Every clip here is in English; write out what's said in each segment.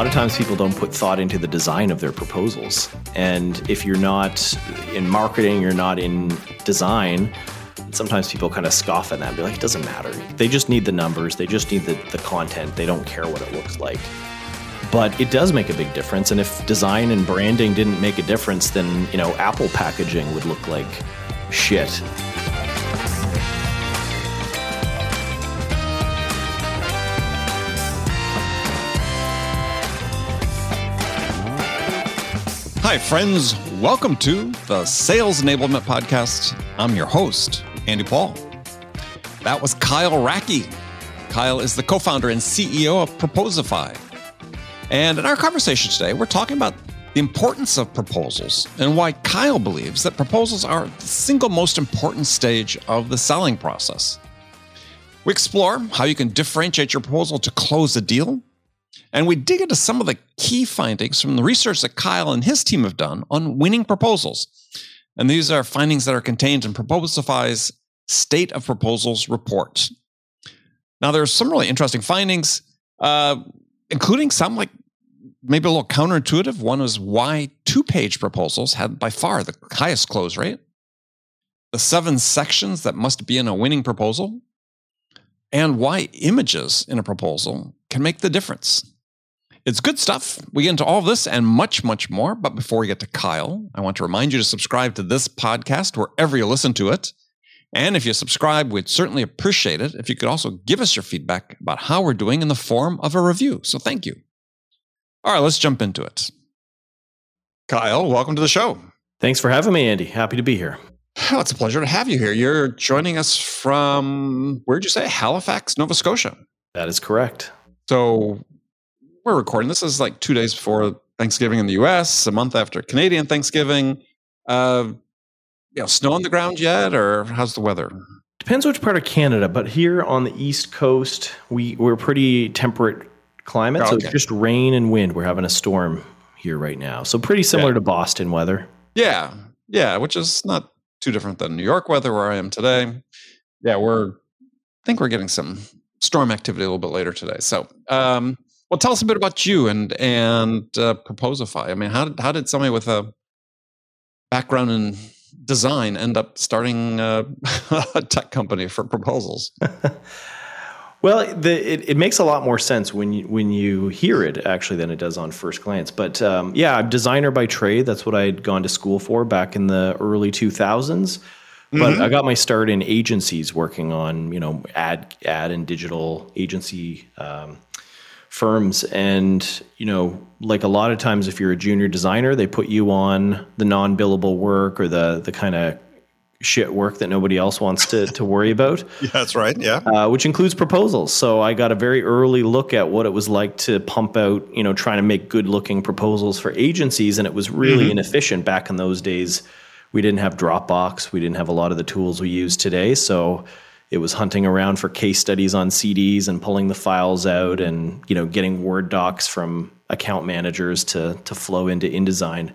Lot of times people don't put thought into the design of their proposals. And if you're not in marketing, you're not in design, sometimes people kind of scoff at that and be like, it doesn't matter. They just need the numbers, they just need the, the content, they don't care what it looks like. But it does make a big difference. And if design and branding didn't make a difference, then, you know, Apple packaging would look like shit. Hi, friends. Welcome to the Sales Enablement Podcast. I'm your host, Andy Paul. That was Kyle Racki. Kyle is the co founder and CEO of Proposify. And in our conversation today, we're talking about the importance of proposals and why Kyle believes that proposals are the single most important stage of the selling process. We explore how you can differentiate your proposal to close a deal and we dig into some of the key findings from the research that Kyle and his team have done on winning proposals. And these are findings that are contained in Proposify's State of Proposals report. Now, there's some really interesting findings, uh, including some like maybe a little counterintuitive. One is why two page proposals had by far the highest close rate, the seven sections that must be in a winning proposal, and why images in a proposal can make the difference. It's good stuff. We get into all of this and much, much more. But before we get to Kyle, I want to remind you to subscribe to this podcast wherever you listen to it. And if you subscribe, we'd certainly appreciate it if you could also give us your feedback about how we're doing in the form of a review. So thank you. All right, let's jump into it. Kyle, welcome to the show. Thanks for having me, Andy. Happy to be here. Oh, it's a pleasure to have you here. You're joining us from, where'd you say? Halifax, Nova Scotia. That is correct. So we're recording. This is like two days before Thanksgiving in the U.S., a month after Canadian Thanksgiving. Uh, you know, snow on the ground yet, or how's the weather? Depends which part of Canada, but here on the East Coast, we we're pretty temperate climate, so it's just rain and wind. We're having a storm here right now, so pretty similar yeah. to Boston weather. Yeah, yeah, which is not too different than New York weather where I am today. Yeah, we're I think we're getting some storm activity a little bit later today. So, um, well, tell us a bit about you and and uh, Proposify. I mean, how did how did somebody with a background in design end up starting uh, a tech company for proposals? well, the, it, it makes a lot more sense when you when you hear it actually than it does on first glance. But um, yeah, I'm designer by trade. That's what I'd gone to school for back in the early 2000s. But mm-hmm. I got my start in agencies working on you know ad ad and digital agency. Um, firms and you know like a lot of times if you're a junior designer they put you on the non-billable work or the the kind of shit work that nobody else wants to to worry about yeah that's right yeah uh, which includes proposals so i got a very early look at what it was like to pump out you know trying to make good looking proposals for agencies and it was really mm-hmm. inefficient back in those days we didn't have dropbox we didn't have a lot of the tools we use today so it was hunting around for case studies on CDs and pulling the files out and you know getting Word docs from account managers to to flow into InDesign.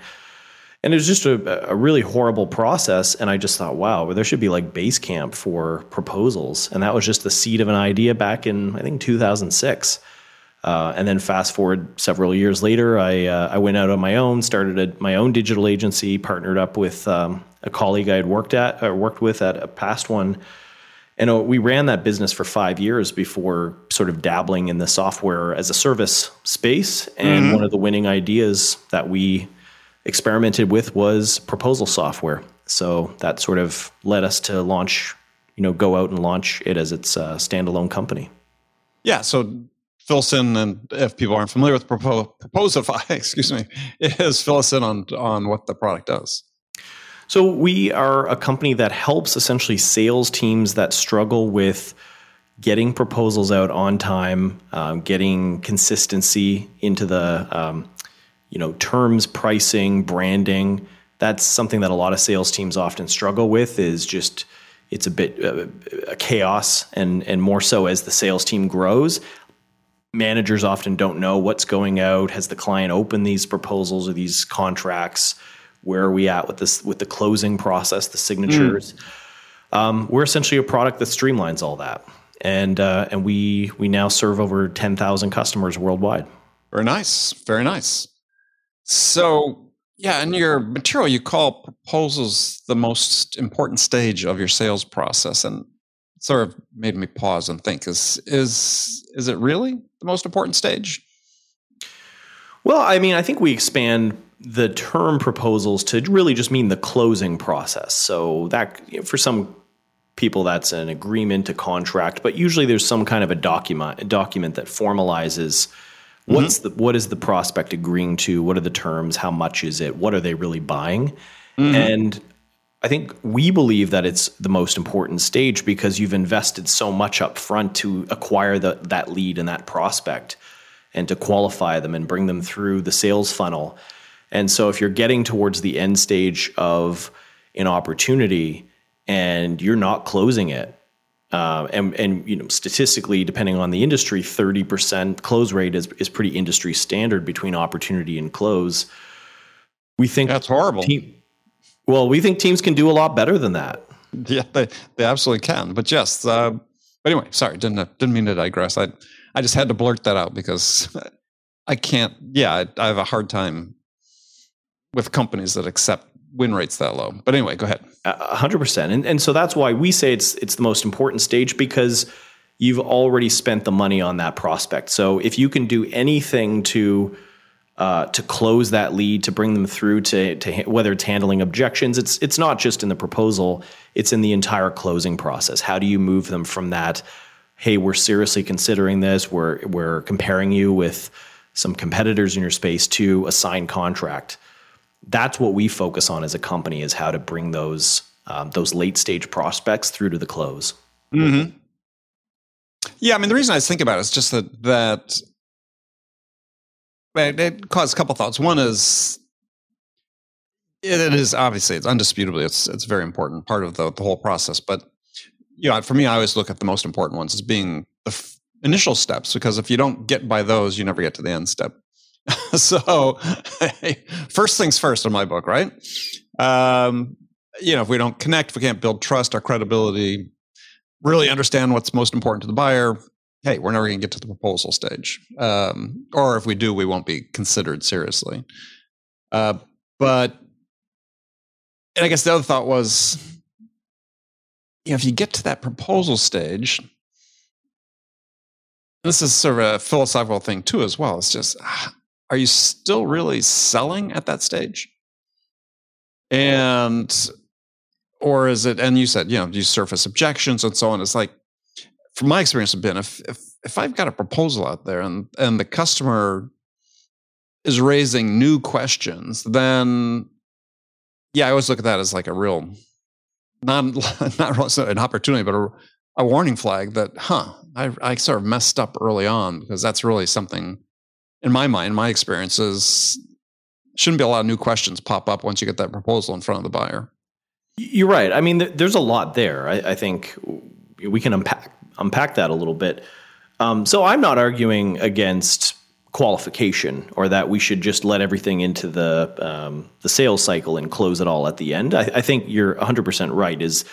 And it was just a, a really horrible process. And I just thought, wow, there should be like Basecamp for proposals. And that was just the seed of an idea back in I think 2006. Uh, and then fast forward several years later, I uh, I went out on my own, started a, my own digital agency, partnered up with um, a colleague I had worked at or worked with at a past one And uh, we ran that business for five years before sort of dabbling in the software as a service space. And mm-hmm. one of the winning ideas that we experimented with was proposal software. So that sort of led us to launch, you know, go out and launch it as its uh, standalone company. Yeah. So in, and if people aren't familiar with Proposify, excuse me, is fill us in on on what the product does. So we are a company that helps essentially sales teams that struggle with getting proposals out on time, um, getting consistency into the um, you know terms, pricing, branding. That's something that a lot of sales teams often struggle with. Is just it's a bit uh, a chaos, and and more so as the sales team grows. Managers often don't know what's going out. Has the client opened these proposals or these contracts? where are we at with this with the closing process, the signatures. Mm. Um, we're essentially a product that streamlines all that, and uh, and we we now serve over ten thousand customers worldwide. Very nice, very nice. So yeah, in your material, you call proposals the most important stage of your sales process, and sort of made me pause and think: is is is it really the most important stage? Well, I mean, I think we expand the term proposals to really just mean the closing process. So that for some people that's an agreement, a contract, but usually there's some kind of a document a document that formalizes what's mm-hmm. the what is the prospect agreeing to, what are the terms, how much is it, what are they really buying? Mm-hmm. And I think we believe that it's the most important stage because you've invested so much up front to acquire the, that lead and that prospect and to qualify them and bring them through the sales funnel and so if you're getting towards the end stage of an opportunity and you're not closing it, uh, and and you know statistically, depending on the industry, thirty percent close rate is is pretty industry standard between opportunity and close. We think that's horrible. Team, well, we think teams can do a lot better than that. Yeah, they they absolutely can. But yes, uh, but anyway, sorry, didn't didn't mean to digress. I I just had to blurt that out because I can't. Yeah, I, I have a hard time with companies that accept win rates that low. But anyway, go ahead. hundred percent. And and so that's why we say it's it's the most important stage because you've already spent the money on that prospect. So if you can do anything to uh, to close that lead, to bring them through to, to whether it's handling objections, it's it's not just in the proposal; it's in the entire closing process. How do you move them from that? Hey, we're seriously considering this. We're we're comparing you with some competitors in your space to a signed contract that's what we focus on as a company is how to bring those um, those late stage prospects through to the close. Mm-hmm. Yeah, I mean the reason I think about it is just that that it, it caused a couple thoughts. One is it, is obviously it's undisputably it's it's very important part of the, the whole process. But you know, for me, I always look at the most important ones as being the f- initial steps because if you don't get by those, you never get to the end step. so first things first in my book right um, you know if we don't connect if we can't build trust our credibility really understand what's most important to the buyer hey we're never going to get to the proposal stage um, or if we do we won't be considered seriously uh, but and i guess the other thought was you know if you get to that proposal stage this is sort of a philosophical thing too as well it's just are you still really selling at that stage? And or is it and you said, you know, you surface objections and so on. It's like from my experience have been if if if I've got a proposal out there and and the customer is raising new questions, then yeah, I always look at that as like a real not not an opportunity, but a, a warning flag that, huh, I, I sort of messed up early on because that's really something in my mind, my experience is shouldn't be a lot of new questions pop up once you get that proposal in front of the buyer. You're right. I mean, there's a lot there. I, I think we can unpack unpack that a little bit. Um, so I'm not arguing against qualification or that we should just let everything into the um, the sales cycle and close it all at the end. I, I think you're 100% right. Is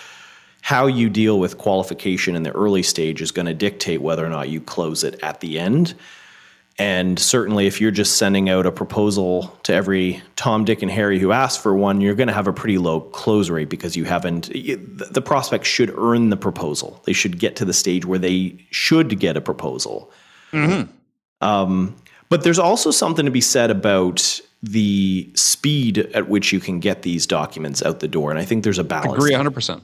how you deal with qualification in the early stage is going to dictate whether or not you close it at the end. And certainly, if you're just sending out a proposal to every Tom, Dick, and Harry who asks for one, you're going to have a pretty low close rate because you haven't. The prospect should earn the proposal. They should get to the stage where they should get a proposal. Mm-hmm. Um, but there's also something to be said about the speed at which you can get these documents out the door, and I think there's a balance. Agree 100.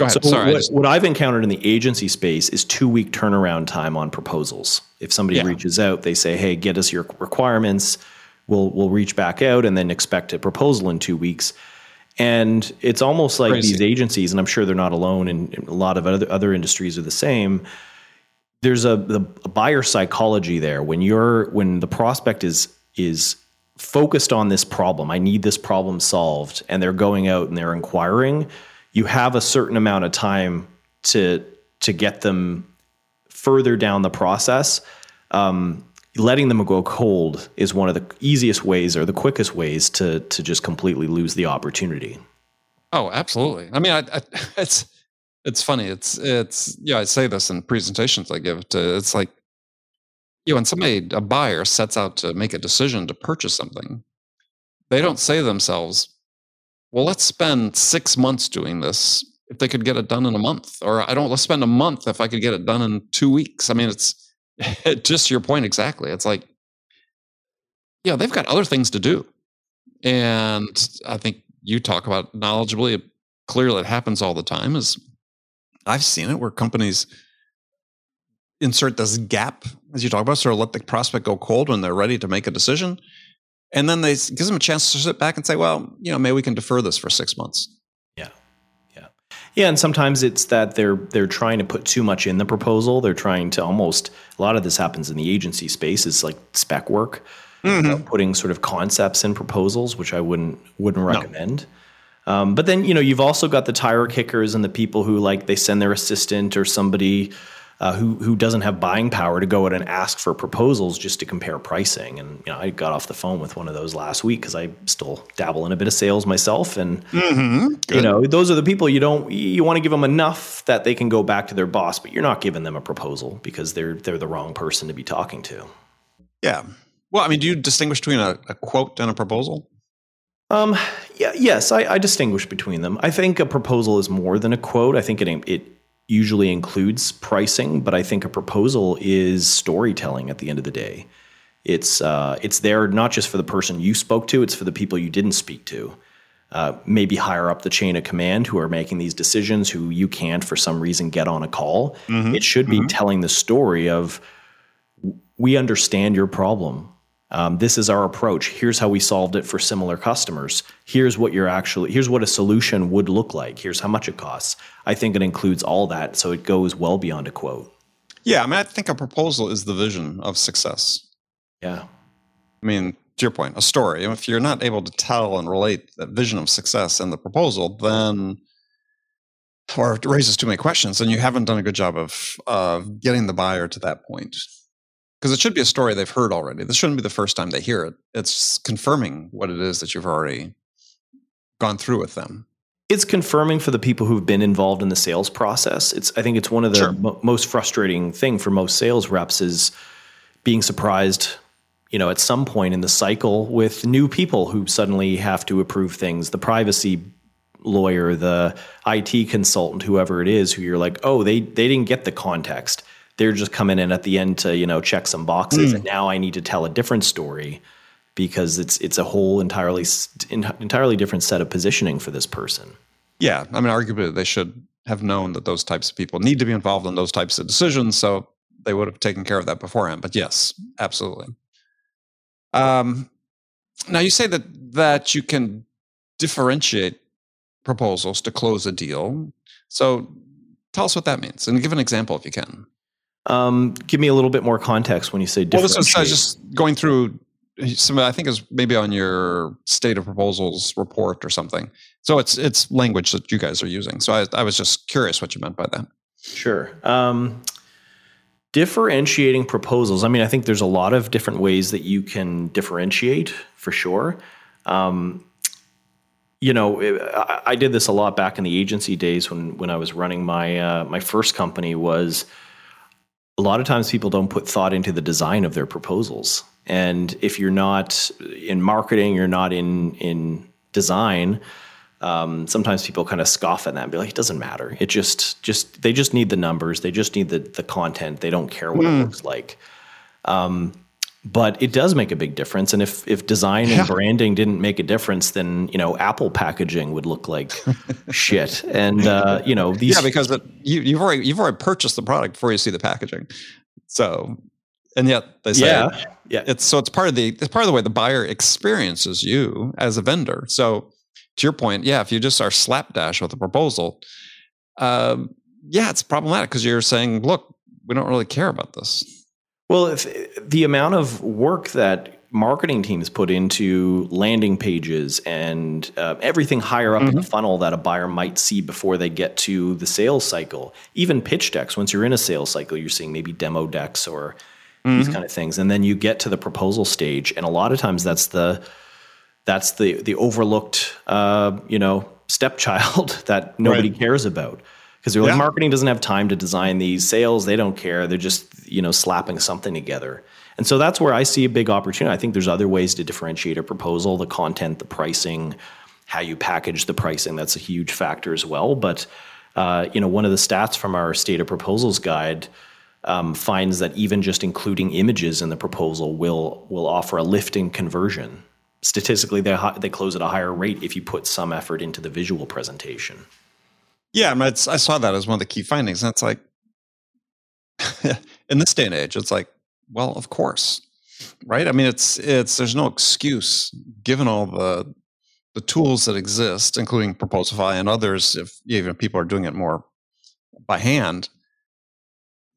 Go ahead. So Sorry, what, just... what, I've encountered in the agency space is two week turnaround time on proposals. If somebody yeah. reaches out, they say, "Hey, get us your requirements." We'll we'll reach back out and then expect a proposal in two weeks. And it's almost like Crazy. these agencies, and I'm sure they're not alone, and a lot of other other industries are the same. There's a, the, a buyer psychology there when you're when the prospect is is focused on this problem. I need this problem solved, and they're going out and they're inquiring you have a certain amount of time to to get them further down the process. Um, letting them go cold is one of the easiest ways or the quickest ways to to just completely lose the opportunity. Oh, absolutely. I mean, I, I, it's it's funny. It's it's yeah. I say this in presentations I give. To it's like you know, when somebody a buyer sets out to make a decision to purchase something, they don't say to themselves, well, let's spend six months doing this if they could get it done in a month. Or I don't, let's spend a month if I could get it done in two weeks. I mean, it's just your point exactly. It's like, yeah, they've got other things to do. And I think you talk about knowledgeably, clearly it happens all the time is I've seen it where companies insert this gap, as you talk about, sort of let the prospect go cold when they're ready to make a decision and then they gives them a chance to sit back and say, well, you know, maybe we can defer this for six months. Yeah, yeah, yeah. And sometimes it's that they're they're trying to put too much in the proposal. They're trying to almost a lot of this happens in the agency space. Is like spec work, mm-hmm. putting sort of concepts in proposals, which I wouldn't wouldn't recommend. No. Um, but then you know you've also got the tire kickers and the people who like they send their assistant or somebody uh, who who doesn't have buying power to go out and ask for proposals just to compare pricing. And you know, I got off the phone with one of those last week because I still dabble in a bit of sales myself, and mm-hmm. you know, those are the people you don't you want to give them enough that they can go back to their boss, but you're not giving them a proposal because they're they're the wrong person to be talking to. Yeah. Well, I mean, do you distinguish between a, a quote and a proposal? Um, yeah, yes, I, I, distinguish between them. I think a proposal is more than a quote. I think it it usually includes pricing, but I think a proposal is storytelling at the end of the day. It's uh, it's there not just for the person you spoke to; it's for the people you didn't speak to. Uh, maybe higher up the chain of command who are making these decisions, who you can't for some reason get on a call. Mm-hmm. It should be mm-hmm. telling the story of we understand your problem. Um, this is our approach. Here's how we solved it for similar customers. Here's what you're actually, here's what a solution would look like. Here's how much it costs. I think it includes all that. So it goes well beyond a quote. Yeah. I mean, I think a proposal is the vision of success. Yeah. I mean, to your point, a story. If you're not able to tell and relate that vision of success in the proposal, then or it raises too many questions, then you haven't done a good job of uh, getting the buyer to that point because it should be a story they've heard already. This shouldn't be the first time they hear it. It's confirming what it is that you've already gone through with them. It's confirming for the people who've been involved in the sales process. It's I think it's one of the sure. most frustrating thing for most sales reps is being surprised, you know, at some point in the cycle with new people who suddenly have to approve things. The privacy lawyer, the IT consultant, whoever it is, who you're like, oh, they they didn't get the context they're just coming in at the end to you know check some boxes, mm. and now I need to tell a different story because it's it's a whole entirely entirely different set of positioning for this person. Yeah, I mean, arguably they should have known that those types of people need to be involved in those types of decisions, so they would have taken care of that beforehand. But yes, absolutely. Um, now you say that that you can differentiate proposals to close a deal. So tell us what that means, and give an example if you can. Um, give me a little bit more context when you say Well, this is just going through some. I think is maybe on your state of proposals report or something. So it's it's language that you guys are using. So I, I was just curious what you meant by that. Sure. Um, differentiating proposals. I mean, I think there's a lot of different ways that you can differentiate for sure. Um, you know, I, I, did this a lot back in the agency days when when I was running my uh, my first company. Was a lot of times people don't put thought into the design of their proposals. And if you're not in marketing, you're not in in design, um, sometimes people kind of scoff at that and be like, it doesn't matter. It just just they just need the numbers. They just need the the content. They don't care what mm. it hmm. looks like. Um, but it does make a big difference. And if if design yeah. and branding didn't make a difference, then you know Apple packaging would look like shit. And uh, you know these yeah, because it, you, you've already you've already purchased the product before you see the packaging. So, and yet they say yeah, yeah. It's so it's part of the it's part of the way the buyer experiences you as a vendor. So to your point, yeah, if you just are slapdash with a proposal, um, yeah, it's problematic because you're saying, look, we don't really care about this. Well, if the amount of work that marketing teams put into landing pages and uh, everything higher up mm-hmm. in the mm-hmm. funnel that a buyer might see before they get to the sales cycle, even pitch decks. Once you're in a sales cycle, you're seeing maybe demo decks or mm-hmm. these kind of things, and then you get to the proposal stage, and a lot of times that's the that's the the overlooked uh, you know stepchild that nobody right. cares about because they're like yeah. marketing doesn't have time to design these. Sales they don't care. They're just you know slapping something together. And so that's where i see a big opportunity. I think there's other ways to differentiate a proposal the content the pricing how you package the pricing. That's a huge factor as well. But uh, you know one of the stats from our state of proposals guide um, finds that even just including images in the proposal will will offer a lift in conversion. Statistically they, they close at a higher rate if you put some effort into the visual presentation yeah, I, saw that as one of the key findings, and it's like, in this day and age, it's like, well, of course, right? I mean, it's it's there's no excuse given all the the tools that exist, including Proposify and others, if even people are doing it more by hand.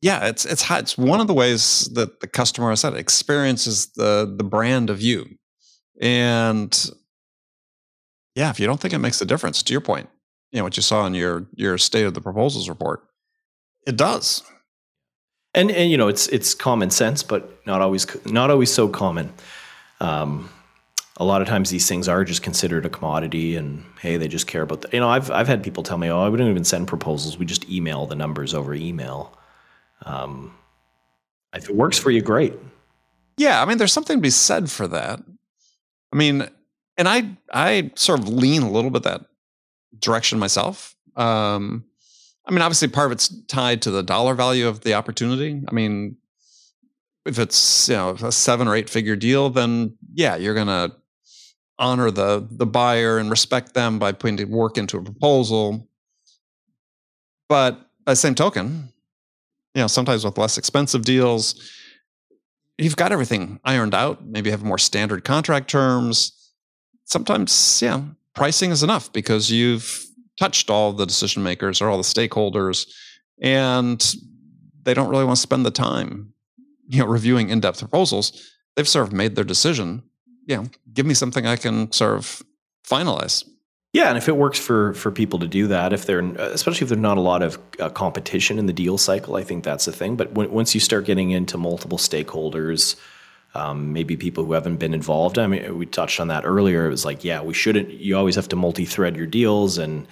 Yeah, it's it's it's one of the ways that the customer, I said, experiences the the brand of you, and yeah, if you don't think it makes a difference, to your point, you know what you saw in your your state of the proposals report. It does. And and you know it's it's common sense but not always not always so common. Um, a lot of times these things are just considered a commodity and hey they just care about the you know i've i've had people tell me oh we don't even send proposals. We just email the numbers over email. Um, if it works for you great. Yeah i mean there's something to be said for that. I mean and i i sort of lean a little bit that direction myself. Um, I mean, obviously, part of it's tied to the dollar value of the opportunity. I mean, if it's you know a seven or eight figure deal, then yeah, you're gonna honor the the buyer and respect them by putting work into a proposal. But by the same token, you know, sometimes with less expensive deals, you've got everything ironed out. Maybe have more standard contract terms. Sometimes, yeah, pricing is enough because you've touched all the decision makers or all the stakeholders and they don't really want to spend the time you know reviewing in-depth proposals. They've sort of made their decision you know give me something i can sort of finalize. Yeah and if it works for for people to do that if they're especially if there's not a lot of uh, competition in the deal cycle i think that's the thing. But when, once you start getting into multiple stakeholders um, maybe people who haven't been involved. I mean, we touched on that earlier. It was like, yeah, we shouldn't. You always have to multi-thread your deals and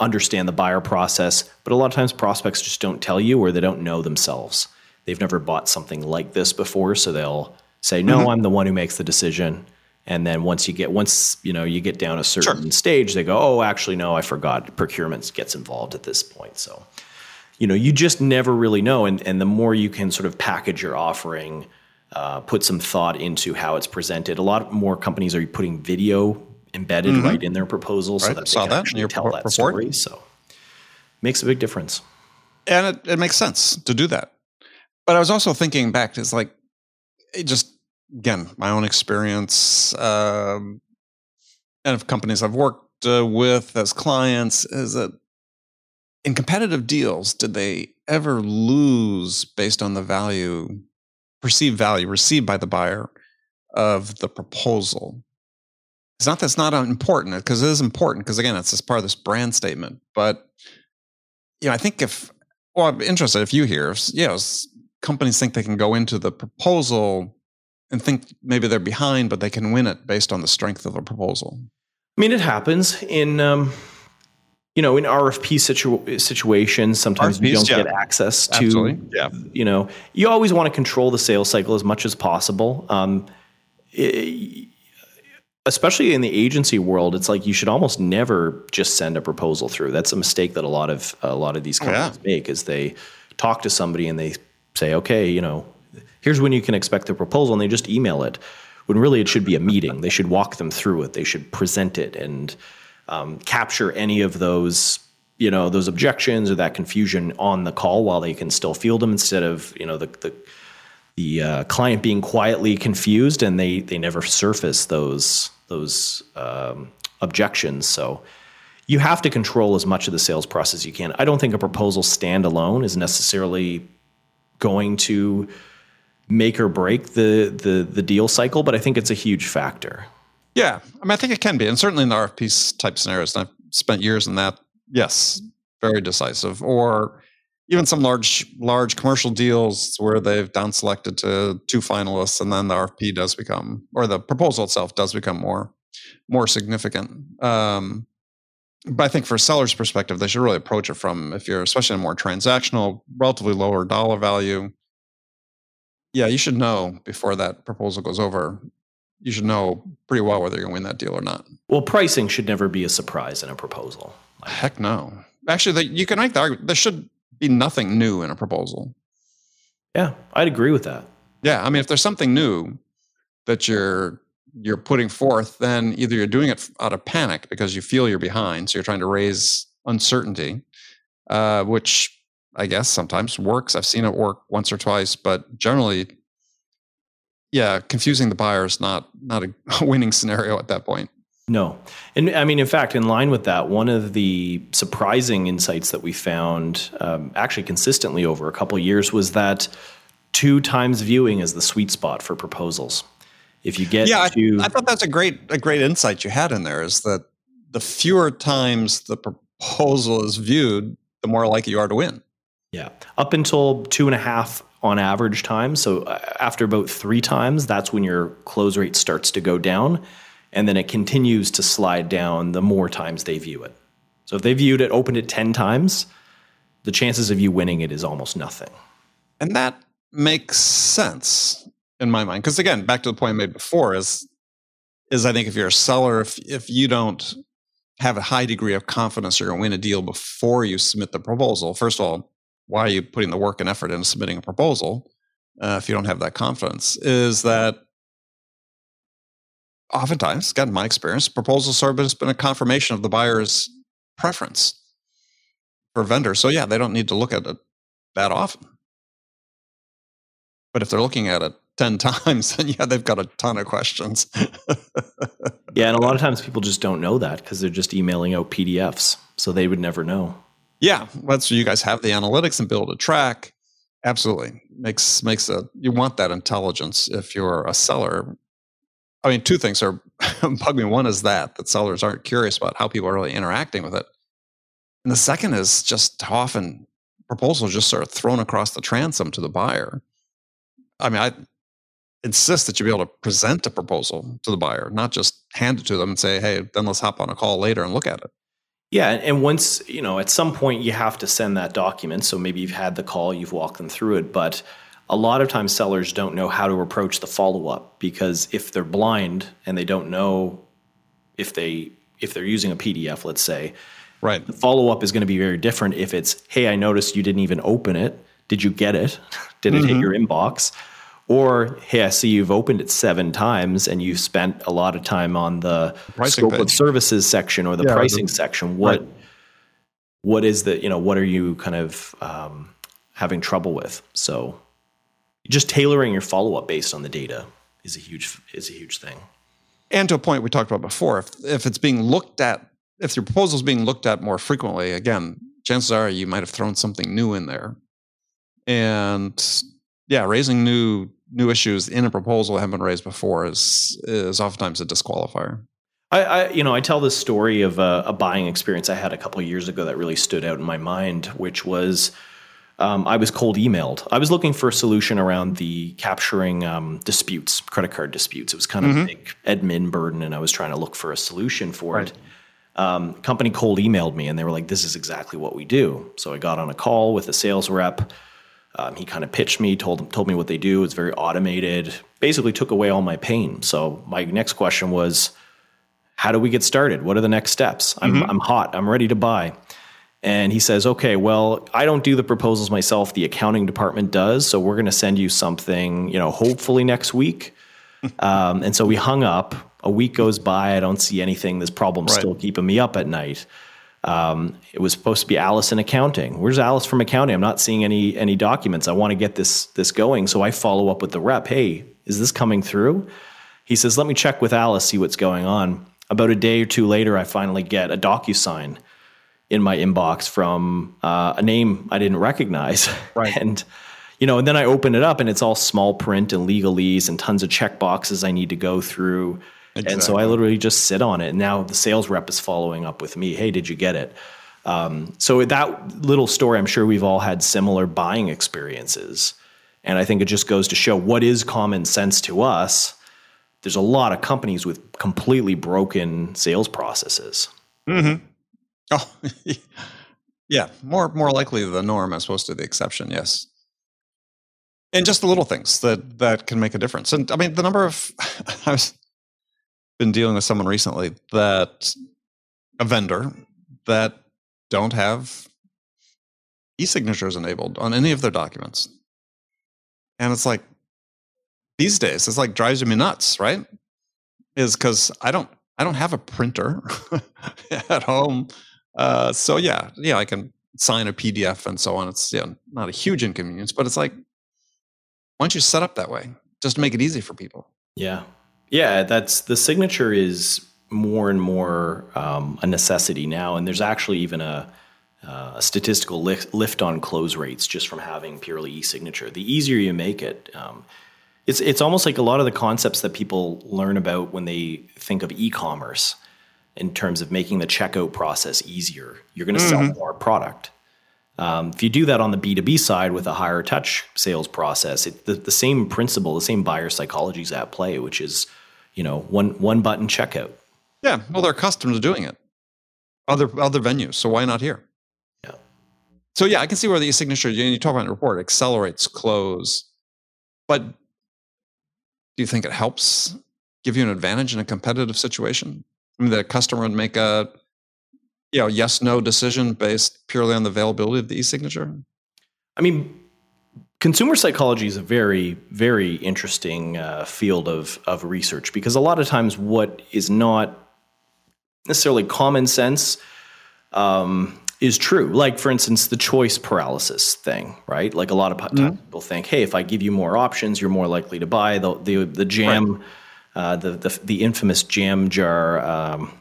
understand the buyer process. But a lot of times, prospects just don't tell you, or they don't know themselves. They've never bought something like this before, so they'll say, "No, mm-hmm. I'm the one who makes the decision." And then once you get once you know you get down a certain sure. stage, they go, "Oh, actually, no, I forgot." Procurement gets involved at this point, so you know you just never really know. And and the more you can sort of package your offering uh, put some thought into how it's presented. A lot more companies are putting video embedded mm-hmm. right in their proposals right. so that they Saw can that actually tell report. that story. So makes a big difference. And it, it makes sense to do that. But I was also thinking back to like it just again my own experience um, and of companies I've worked uh, with as clients is that in competitive deals did they ever lose based on the value perceived value received by the buyer of the proposal. It's not that's not important because it is important because again, it's just part of this brand statement. But you know, I think if well, I'm interested if you hear, if, you know, companies think they can go into the proposal and think maybe they're behind, but they can win it based on the strength of the proposal. I mean, it happens in um, you know, in RFP situ- situations, sometimes RFPs, you don't yeah. get access to, Absolutely. yeah. you know, you always want to control the sales cycle as much as possible. Um, it, especially in the agency world, it's like you should almost never just send a proposal through. That's a mistake that a lot of a lot of these companies yeah. make is they talk to somebody and they say, okay, you know, here's when you can expect the proposal, and they just email it. When really it should be a meeting. They should walk them through it. They should present it and um, capture any of those you know those objections or that confusion on the call while they can still field them instead of you know the the, the uh, client being quietly confused and they they never surface those those um, objections. So you have to control as much of the sales process as you can. I don't think a proposal standalone is necessarily going to make or break the the the deal cycle but i think it's a huge factor yeah, I mean, I think it can be, and certainly in the RFP type scenarios, and I've spent years in that. Yes, very decisive. Or even some large large commercial deals where they've down selected to two finalists, and then the RFP does become, or the proposal itself does become more more significant. Um, but I think for a seller's perspective, they should really approach it from if you're especially in a more transactional, relatively lower dollar value. Yeah, you should know before that proposal goes over you should know pretty well whether you're going to win that deal or not. Well, pricing should never be a surprise in a proposal. Heck no. Actually, you can make the argument there should be nothing new in a proposal. Yeah, I'd agree with that. Yeah, I mean, if there's something new that you're you're putting forth, then either you're doing it out of panic because you feel you're behind, so you're trying to raise uncertainty, uh, which I guess sometimes works. I've seen it work once or twice, but generally yeah, confusing the buyer is not not a winning scenario at that point. No. And I mean, in fact, in line with that, one of the surprising insights that we found um, actually consistently over a couple years was that two times viewing is the sweet spot for proposals. If you get yeah, to, I, I thought that's a great a great insight you had in there is that the fewer times the proposal is viewed, the more likely you are to win. Yeah, up until two and a half on average time. So uh, after about three times, that's when your close rate starts to go down. And then it continues to slide down the more times they view it. So if they viewed it, opened it 10 times, the chances of you winning it is almost nothing. And that makes sense in my mind. Because again, back to the point I made before is is I think if you're a seller, if if you don't have a high degree of confidence you're going to win a deal before you submit the proposal, first of all, why are you putting the work and effort into submitting a proposal uh, if you don't have that confidence? Is that oftentimes, again, my experience, proposal of has been a confirmation of the buyer's preference for vendor. So yeah, they don't need to look at it that often. But if they're looking at it 10 times, then yeah, they've got a ton of questions. yeah, and a lot of times people just don't know that because they're just emailing out PDFs. So they would never know. Yeah, that's you guys have the analytics and build a track. Absolutely makes makes a you want that intelligence if you're a seller. I mean, two things are bug me. One is that that sellers aren't curious about how people are really interacting with it, and the second is just how often proposals just sort of thrown across the transom to the buyer. I mean, I insist that you be able to present a proposal to the buyer, not just hand it to them and say, "Hey, then let's hop on a call later and look at it." Yeah, and once, you know, at some point you have to send that document. So maybe you've had the call, you've walked them through it, but a lot of times sellers don't know how to approach the follow up because if they're blind and they don't know if they if they're using a PDF, let's say, right. The follow up is going to be very different if it's, "Hey, I noticed you didn't even open it. Did you get it? Did it mm-hmm. hit your inbox?" Or, hey, I see you've opened it seven times and you've spent a lot of time on the pricing scope page. of services section or the yeah, pricing the, section. What right. what is the, you know, what are you kind of um, having trouble with? So just tailoring your follow-up based on the data is a huge is a huge thing. And to a point we talked about before, if if it's being looked at, if your proposal is being looked at more frequently, again, chances are you might have thrown something new in there. And yeah, raising new new issues in a proposal that haven't been raised before is is oftentimes a disqualifier. I, I you know I tell this story of a, a buying experience I had a couple of years ago that really stood out in my mind, which was. Um, I was cold emailed. I was looking for a solution around the capturing um, disputes, credit card disputes. It was kind of mm-hmm. a big admin burden, and I was trying to look for a solution for right. it. Um, company cold emailed me and they were like, "This is exactly what we do." So I got on a call with a sales rep. Um, he kind of pitched me, told told me what they do. It's very automated. Basically, took away all my pain. So my next question was, "How do we get started? What are the next steps? I'm mm-hmm. I'm hot. I'm ready to buy." And he says, okay, well, I don't do the proposals myself. The accounting department does. So we're going to send you something, you know, hopefully next week. um, and so we hung up. A week goes by. I don't see anything. This problem's right. still keeping me up at night. Um, it was supposed to be Alice in accounting. Where's Alice from accounting? I'm not seeing any any documents. I want to get this this going. So I follow up with the rep. Hey, is this coming through? He says, let me check with Alice, see what's going on. About a day or two later, I finally get a DocuSign in my inbox from uh, a name I didn't recognize. Right. and you know, and then I open it up and it's all small print and legalese and tons of check boxes I need to go through. Exactly. And so I literally just sit on it. And now the sales rep is following up with me. Hey, did you get it? Um, so that little story, I'm sure we've all had similar buying experiences. And I think it just goes to show what is common sense to us. There's a lot of companies with completely broken sales processes. Mm-hmm. Oh, yeah, more more likely the norm as opposed to the exception. Yes, and just the little things that that can make a difference. And I mean, the number of I've been dealing with someone recently that a vendor that don't have e-signatures enabled on any of their documents, and it's like these days it's like drives me nuts, right? Is because I don't I don't have a printer at home uh, so yeah, yeah, I can sign a PDF and so on. It's not a huge inconvenience, but it's like, why don't you set up that way just to make it easy for people? Yeah, yeah. That's the signature is more and more um, a necessity now, and there's actually even a, uh, a statistical lift, lift, on close rates just from having purely e-signature. The easier you make it. Um, it's, it's almost like a lot of the concepts that people learn about when they think of e-commerce in terms of making the checkout process easier. You're going to mm-hmm. sell more product. Um, if you do that on the B2B side with a higher touch sales process, it, the, the same principle, the same buyer psychology is at play, which is, you know, one one button checkout. Yeah, well, they're accustomed to doing it. Other other venues, so why not here? Yeah. So yeah, I can see where the e-signature you talk about in the report accelerates close, but do you think it helps give you an advantage in a competitive situation? I mean, the customer would make a you know yes no decision based purely on the availability of the e-signature i mean consumer psychology is a very very interesting uh, field of of research because a lot of times what is not necessarily common sense um, is true. Like for instance the choice paralysis thing right? Like a lot of mm-hmm. people think hey if i give you more options you're more likely to buy. The the, the jam right. uh, the, the, the infamous jam jar um,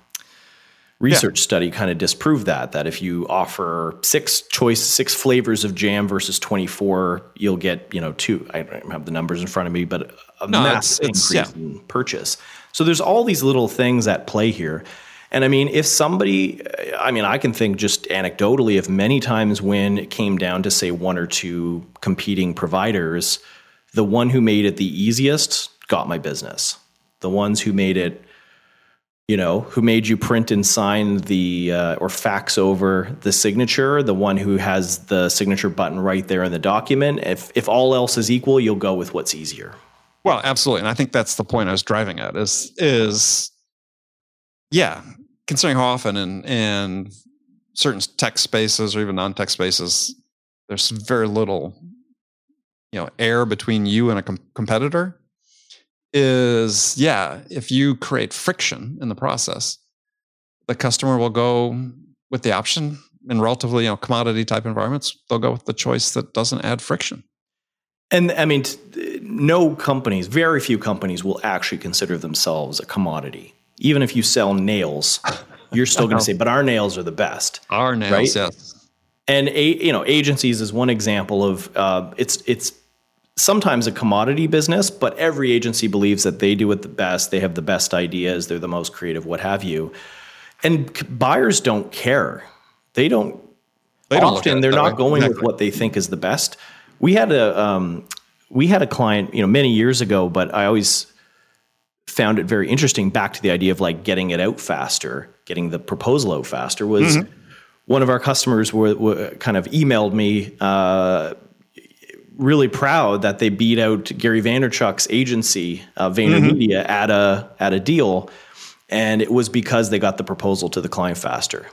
research yeah. study kind of disproved that that if you offer six choice six flavors of jam versus 24 you'll get you know two i don't have the numbers in front of me but a no, massive it's, increase yeah. in purchase so there's all these little things at play here and i mean if somebody i mean i can think just anecdotally of many times when it came down to say one or two competing providers the one who made it the easiest got my business the ones who made it you know who made you print and sign the uh, or fax over the signature the one who has the signature button right there in the document. If if all else is equal you'll go with what's easier. Well absolutely. And i think that's the point i was driving at is is yeah considering how often in in certain tech spaces or even non-tech spaces there's very little you know air between you and a com- competitor is yeah, if you create friction in the process, the customer will go with the option in relatively you know commodity type environments. They'll go with the choice that doesn't add friction. And I mean, no companies, very few companies will actually consider themselves a commodity. Even if you sell nails, you're still going to say, "But our nails are the best." Our nails, right? yes. And a, you know, agencies is one example of uh, it's it's sometimes a commodity business, but every agency believes that they do it the best. They have the best ideas. They're the most creative, what have you. And buyers don't care. They don't. They don't often they're not way. going exactly. with what they think is the best. We had a um, we had a client, you know, many years ago, but I always found it very interesting. Back to the idea of like getting it out faster. getting the proposal out faster was mm-hmm. one of our customers were, were, kind of emailed me uh, really proud that they beat out Gary Vaynerchuk's agency, uh, VaynerMedia, mm-hmm. at a at a deal, and it was because they got the proposal to the client faster.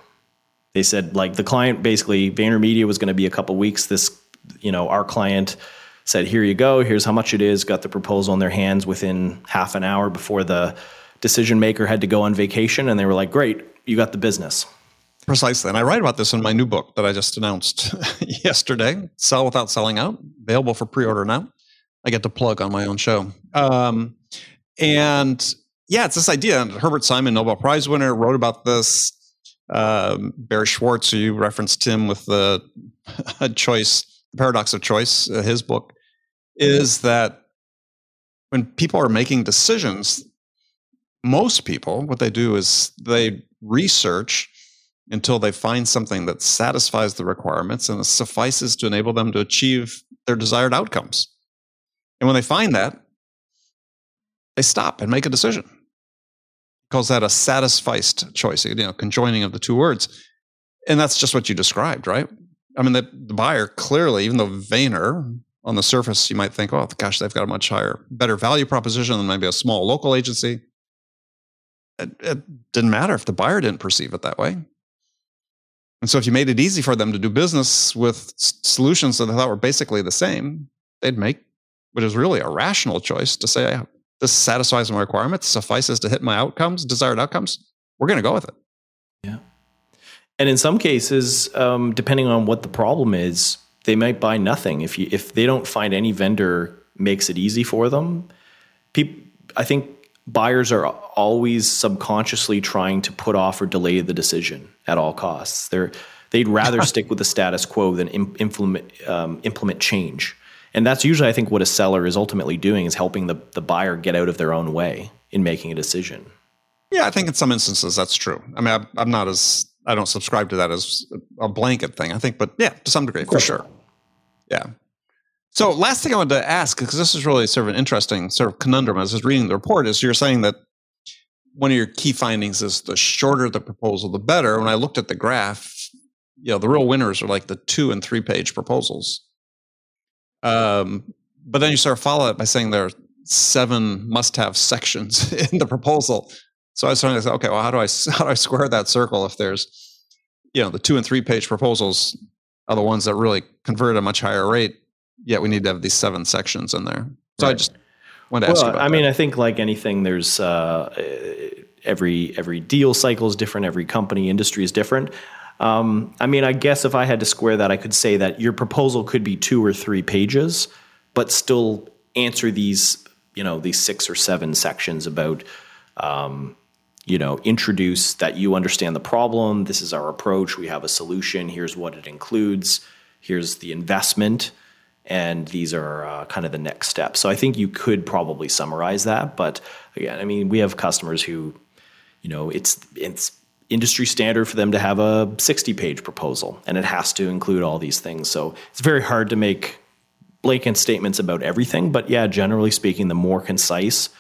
They said like the client basically VaynerMedia was going to be a couple weeks. This you know our client said here you go, here's how much it is. Got the proposal in their hands within half an hour before the decision maker had to go on vacation, and they were like, great, you got the business. Precisely. And I write about this in my new book that I just announced yesterday Sell Without Selling Out, available for pre order now. I get to plug on my own show. Um, and yeah, it's this idea. And Herbert Simon, Nobel Prize winner, wrote about this. Um, Barry Schwartz, who you referenced him with the choice, paradox of choice, uh, his book, is that when people are making decisions, most people, what they do is they research until they find something that satisfies the requirements and suffices to enable them to achieve their desired outcomes. And when they find that, they stop and make a decision. Calls that a satisficed choice, you know, conjoining of the two words. And that's just what you described, right? I mean, the, the buyer clearly, even though Vayner, on the surface, you might think, oh, gosh, they've got a much higher, better value proposition than maybe a small local agency. It, it didn't matter if the buyer didn't perceive it that way. And so if you made it easy for them to do business with solutions that they thought were basically the same, they'd make what is really a rational choice to say, this satisfies my requirements, suffices to hit my outcomes, desired outcomes. We're going to go with it. Yeah. And in some cases, um, depending on what the problem is, they might buy nothing. If you if they don't find any vendor makes it easy for them, people, I think buyers are always subconsciously trying to put off or delay the decision at all costs. They're they'd rather stick with the status quo than implement um, implement change. And that's usually, I think, what a seller is ultimately doing is helping the, the buyer get out of their own way in making a decision. Yeah, I think in some instances that's true. I mean, I'm, I'm not as I don't subscribe to that as a blanket thing. I think, but yeah, to some degree, for sure. Yeah. So, last thing I wanted to ask, because this is really sort of an interesting sort of conundrum as I was reading the report, is you're saying that one of your key findings is the shorter the proposal, the better. When I looked at the graph, you know, the real winners are like the two and three page proposals. Um, but then you sort of follow it by saying there are seven must have sections in the proposal. So I was trying to say, okay, well, how do I how do I square that circle if there's, you know, the two and three page proposals are the ones that really convert at a much higher rate yet we need to have these seven sections in there. So right. I just wanted to well, ask you about I mean, I think like anything, there's uh, every every deal cycle is different. Every company industry is different. Um, I mean, I guess if I had to square that, I could say that your proposal could be two or three pages, but still answer these, you know, these six or seven sections about, um, you know, introduce that you understand the problem. This is our approach. We have a solution. Here's what it includes. Here's the investment and these are uh, kind of the next steps. So I think you could probably summarize that. But again, I mean, we have customers who, you know, it's it's industry standard for them to have a 60 page proposal and it has to include all these things. So it's very hard to make blanket statements about everything. But yeah, generally speaking, the more concise,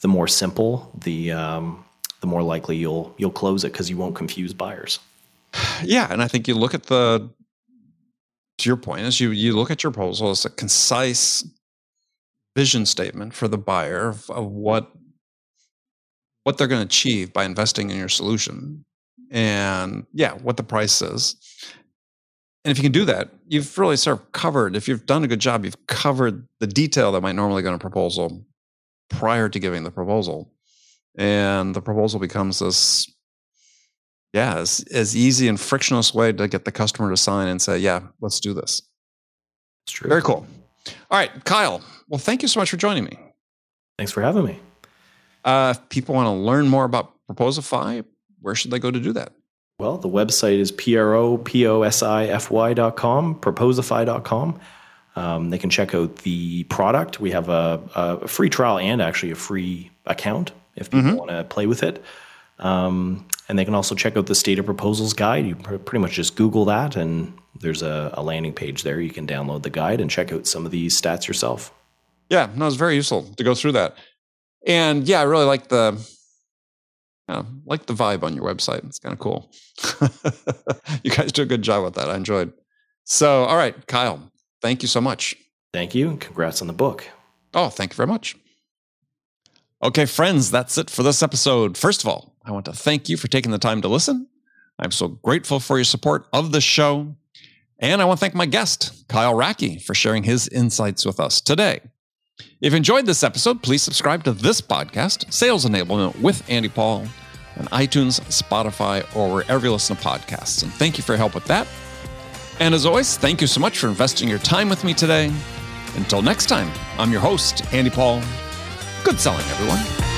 the more simple, the um, the more likely you'll you'll close it because you won't confuse buyers. Yeah, and I think you look at the to your point is you you look at your proposal as a concise vision statement for the buyer of, of what what they're going to achieve by investing in your solution. And yeah what the price is. And if you can do that you've really sort of covered if you've done a good job you've covered the detail that might normally go in a proposal prior to giving the proposal. And the proposal becomes this yeah, as, as easy and frictionless way to get the customer to sign and say, yeah, let's do this. It's true. Very cool. All right, Kyle. Well, thank you so much for joining me. Thanks for having me. Uh, if people want to learn more about Proposify, where should they go to do that? Well, the website is com, proposify.com. Um, they can check out the product. We have a, a, free trial and actually a free account if people mm-hmm. want to play with it. Um, and they can also check out the State of Proposals guide. You pretty much just Google that, and there's a, a, landing page there. You can download the guide and check out some of these stats yourself. Yeah, no, it's very useful to go through that. And yeah, I really like the Yeah, like the vibe on your website. It's kind of cool. you guys do a good job with that. I enjoyed. So, all right, Kyle, thank you so much. Thank you. And Congrats on the book. Oh, thank you very much. Okay, friends, that's it for this episode. First of all, I want to thank you for taking the time to listen. I'm so grateful for your support of the show. And I want to thank my guest, Kyle Racki, for sharing his insights with us today. If you enjoyed this episode, please subscribe to this podcast, Sales Enablement with Andy Paul, on iTunes, Spotify, or wherever you listen to podcasts. And thank you for your help with that. And as always, thank you so much for investing your time with me today. Until next time, I'm your host, Andy Paul. Good selling, everyone.